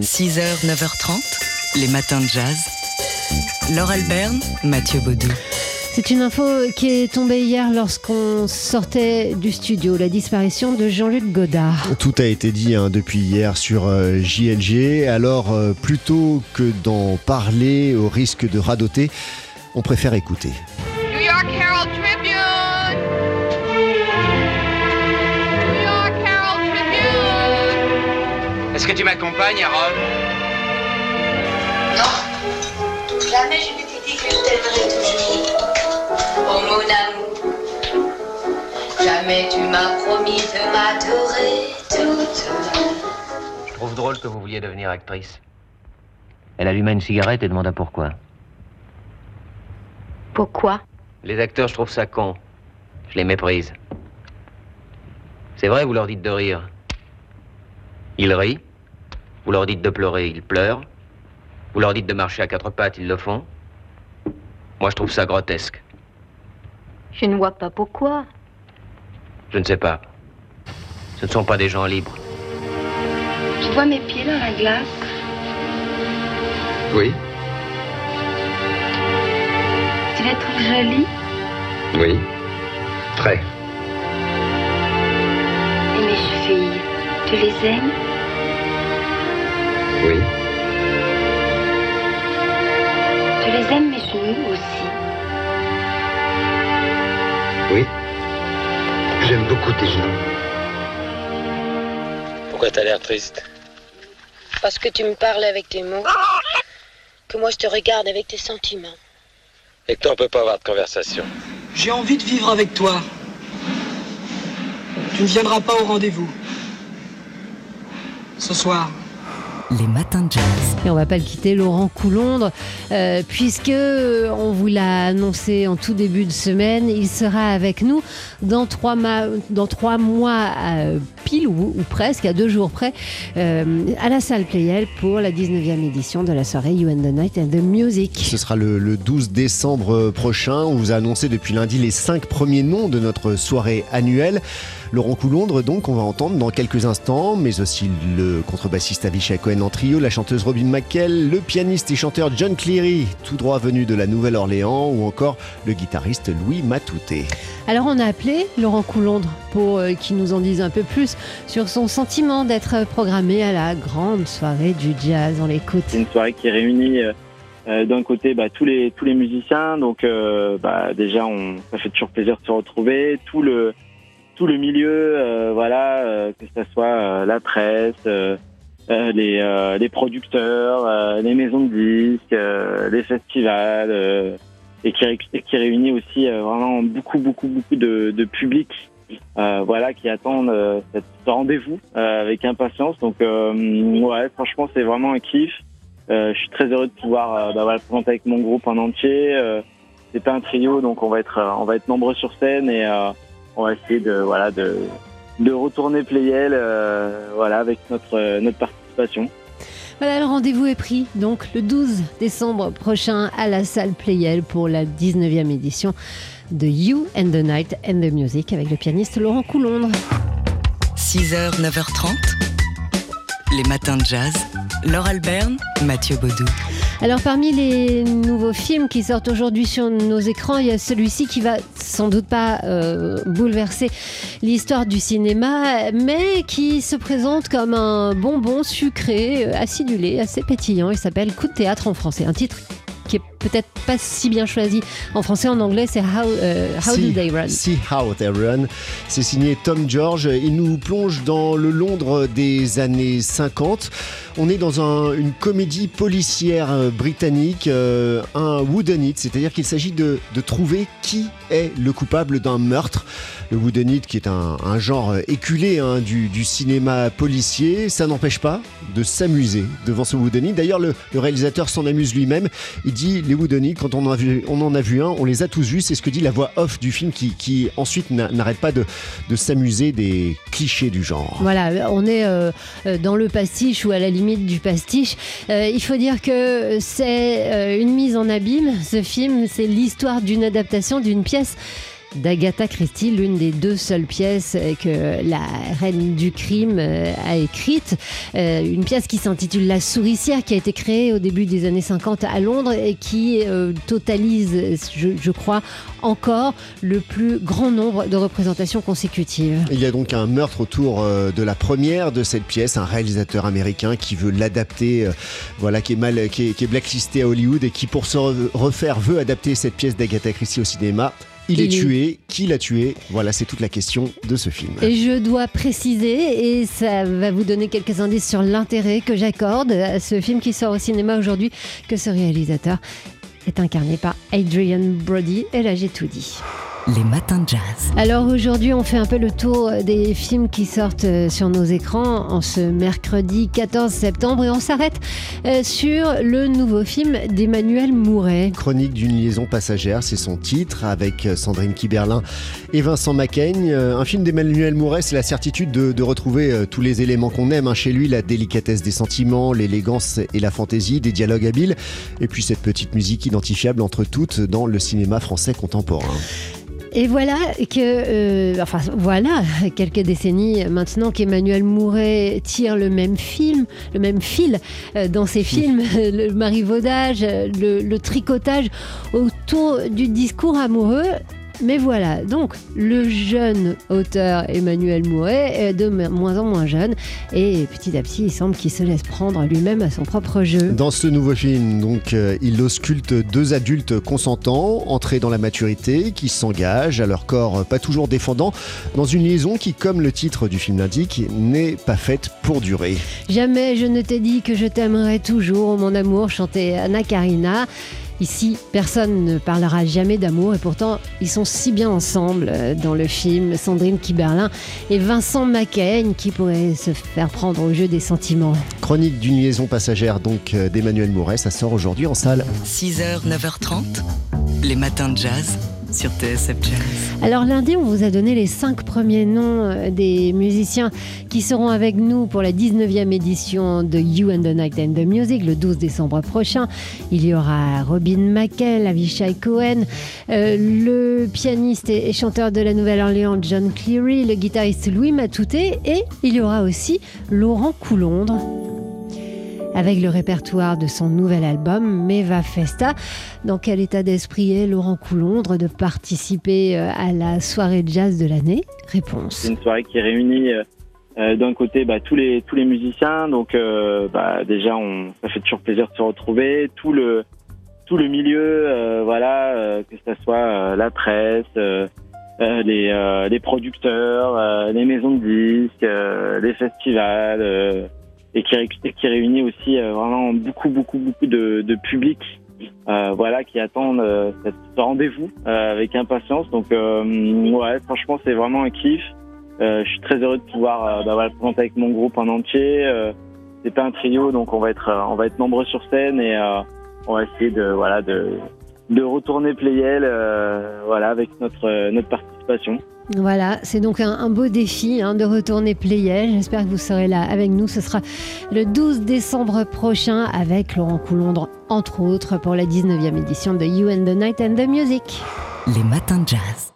6h, 9h30, les matins de jazz. Laure Alberne, Mathieu Baudou. C'est une info qui est tombée hier lorsqu'on sortait du studio, la disparition de Jean-Luc Godard. Tout a été dit hein, depuis hier sur euh, JLG. Alors, euh, plutôt que d'en parler au risque de radoter, on préfère écouter. Est-ce que tu m'accompagnes, Harold Non, jamais je ne t'ai dit que je t'aimerais toujours. Oh mon amour, jamais tu m'as promis de m'adorer toute Je trouve drôle que vous vouliez devenir actrice. Elle alluma une cigarette et demanda pourquoi. Pourquoi? Les acteurs, je trouve ça con. Je les méprise. C'est vrai, vous leur dites de rire. Ils rient. Vous leur dites de pleurer, ils pleurent. Vous leur dites de marcher à quatre pattes, ils le font. Moi, je trouve ça grotesque. Je ne vois pas pourquoi. Je ne sais pas. Ce ne sont pas des gens libres. Je vois mes pieds dans la glace. Oui, Tu les trouves jolis oui. Très. Et mes chevilles, tu les aimes? Oui. Tu les aimes mes genoux aussi Oui. J'aime beaucoup tes genoux. Pourquoi t'as l'air triste Parce que tu me parles avec tes mots, que moi je te regarde avec tes sentiments. Et que toi, on peut pas avoir de conversation. J'ai envie de vivre avec toi. Tu ne viendras pas au rendez-vous. Ce soir. Les matins de jazz. Et on va pas le quitter, Laurent Coulondre, euh, puisque euh, on vous l'a annoncé en tout début de semaine, il sera avec nous dans trois, ma- dans trois mois euh, pile ou, ou presque, à deux jours près, euh, à la salle Playel pour la 19e édition de la soirée You and the Night and the Music. Ce sera le, le 12 décembre prochain. On vous a annoncé depuis lundi les cinq premiers noms de notre soirée annuelle. Laurent Coulondre, donc, on va entendre dans quelques instants, mais aussi le contrebassiste Avishai Cohen en trio, la chanteuse Robin McKell, le pianiste et chanteur John Cleary, tout droit venu de la Nouvelle-Orléans, ou encore le guitariste Louis Matouté. Alors on a appelé Laurent Coulondre pour euh, qu'il nous en dise un peu plus sur son sentiment d'être programmé à la grande soirée du jazz. On l'écoute. C'est une soirée qui réunit euh, euh, d'un côté bah, tous les tous les musiciens. Donc euh, bah, déjà, on, ça fait toujours plaisir de se retrouver. Tout le tout le milieu, voilà, que ce soit la presse, les les producteurs, les maisons de disques, les festivals, et qui ré- qui réunit aussi vraiment beaucoup beaucoup beaucoup de, de. Euh, voilà, qui attendent euh, ce rendez-vous euh, avec impatience. Donc, ouais, franchement, c'est vraiment un kiff. Je suis très heureux de pouvoir bah, voilà, présenter avec mon groupe en entier. C'est pas un trio, donc on va être on va être nombreux sur scène et on va essayer de voilà de de retourner Playel voilà avec notre notre participation. Voilà, le rendez-vous est pris donc le 12 décembre prochain à la salle Playel pour la 19e édition de You and the Night and the Music avec le pianiste Laurent Coulondre. 6h, 9h30, les matins de jazz. Laure Alberne, Mathieu Baudou. Alors parmi les nouveaux films qui sortent aujourd'hui sur nos écrans, il y a celui-ci qui va sans doute pas euh, bouleverser l'histoire du cinéma, mais qui se présente comme un bonbon sucré, euh, acidulé, assez pétillant. Il s'appelle Coup de théâtre en français, un titre qui est peut-être pas si bien choisi en français. En anglais, c'est How, euh, How See- Do They Run? See How They Run. C'est signé Tom George. Il nous plonge dans le Londres des années 50. On est dans un- une comédie policière euh, britannique, euh, un whodunit, c'est-à-dire qu'il s'agit de, de trouver qui est le coupable d'un meurtre. Le whodunit qui est un, un genre éculé hein, du, du cinéma policier, ça n'empêche pas de s'amuser devant ce whodunit. D'ailleurs, le, le réalisateur s'en amuse lui-même. Il dit les whodunits, quand on en, a vu, on en a vu un, on les a tous vus. C'est ce que dit la voix off du film qui, qui ensuite n'a- n'arrête pas de, de s'amuser des clichés du genre. Voilà, on est euh, euh, dans le pastiche ou à la limite du pastiche. Euh, il faut dire que c'est une mise en abîme, ce film. C'est l'histoire d'une adaptation d'une pièce d'Agatha Christie, l'une des deux seules pièces que la reine du crime euh, a écrite. Euh, une pièce qui s'intitule La souricière, qui a été créée au début des années 50 à Londres et qui euh, totalise, je, crois, encore le plus grand nombre de représentations consécutives. Il y a donc un meurtre autour de la première de cette pièce, un réalisateur américain qui veut l'adapter, voilà, qui est blacklisté à Hollywood et qui, pour se re- refaire, veut adapter cette pièce d'Agatha Christie au cinéma. Il, est est- tué. Qui l'a tué? Voilà, c'est toute la question de ce film. Et je dois préciser, et ça va vous donner quelques indices sur l'intérêt que j'accorde à ce film qui sort au cinéma aujourd'hui, que ce réalisateur est incarné par Adrian Brody. Et là, j'ai tout dit. Les matins de jazz. Alors aujourd'hui, on fait un peu le tour des films qui sortent euh, sur nos écrans en ce mercredi 14 septembre et on s'arrête euh, sur le nouveau film d'Emmanuel Mouret. Chronique d'une liaison passagère, c'est son titre, avec euh, Sandrine Kiberlin et Vincent Macaigne. Euh, Un film d'Emmanuel Mouret, c'est la certitude de, de retrouver euh, tous les éléments qu'on aime hein, chez lui, la délicatesse des sentiments, l'élégance et la fantaisie, des dialogues habiles, et puis cette petite musique identifiable entre toutes dans le cinéma français contemporain. Et voilà que, euh, enfin voilà, quelques décennies maintenant qu'Emmanuel Mouret tire le même film, le même fil euh, dans ses films, le marivaudage, le, le tricotage autour du discours amoureux. Mais voilà, donc le jeune auteur Emmanuel Mouret est de moins en moins jeune et petit à petit il semble qu'il se laisse prendre lui-même à son propre jeu. Dans ce nouveau film, donc, euh, il ausculte deux adultes consentants, entrés dans la maturité, qui s'engagent, à leur corps euh, pas toujours défendant, dans une liaison qui, comme le titre du film l'indique, n'est pas faite pour durer. Jamais je ne t'ai dit que je t'aimerais toujours, mon amour, chantait Anna Karina. Ici, personne ne parlera jamais d'amour et pourtant, ils sont si bien ensemble euh, dans le film. Sandrine Kiberlin et Vincent Macaigne qui pourrait se faire prendre au jeu des sentiments. Chronique d'une liaison passagère donc euh, d'Emmanuel Mouret, ça sort aujourd'hui en salle. 6h, 9h30. Les matins de jazz sur TSF. Alors lundi, on vous a donné les cinq premiers noms euh, des musiciens qui seront avec nous pour la 19e édition de You and the Night and the Music le 12 décembre prochain. Il y aura Robin McKell, Avishai Cohen, euh, le pianiste et chanteur de la Nouvelle-Orléans John Cleary, le guitariste Louis Matouté et il y aura aussi Laurent Coulondre avec le répertoire de son nouvel album Meva Festa. Dans quel état d'esprit est Laurent Coulondre de participer euh, à la soirée de jazz de l'année? Réponse. C'est une soirée qui réunit euh, euh, d'un côté bah, tous les musiciens. Donc bah, déjà, ça fait toujours plaisir de se retrouver. Tout le milieu, voilà, que ce soit la presse, les producteurs, les maisons de disques, les festivals, et qui ré- qui réunit aussi euh, vraiment beaucoup beaucoup beaucoup de, de public. euh, voilà, qui attendent euh, ce rendez-vous avec impatience. Donc, ouais, franchement, c'est vraiment un kiff. Je suis très heureux de pouvoir bah, voilà, présenter avec mon groupe en entier. C'est pas un trio, donc on va être on va être nombreux sur scène et on va essayer de voilà de de retourner Playel voilà avec notre notre participation. Voilà, c'est donc un, un beau défi hein, de retourner Playel. J'espère que vous serez là avec nous. Ce sera le 12 décembre prochain avec Laurent Coulondre, entre autres, pour la 19e édition de You and the Night and the Music. Les matins de jazz.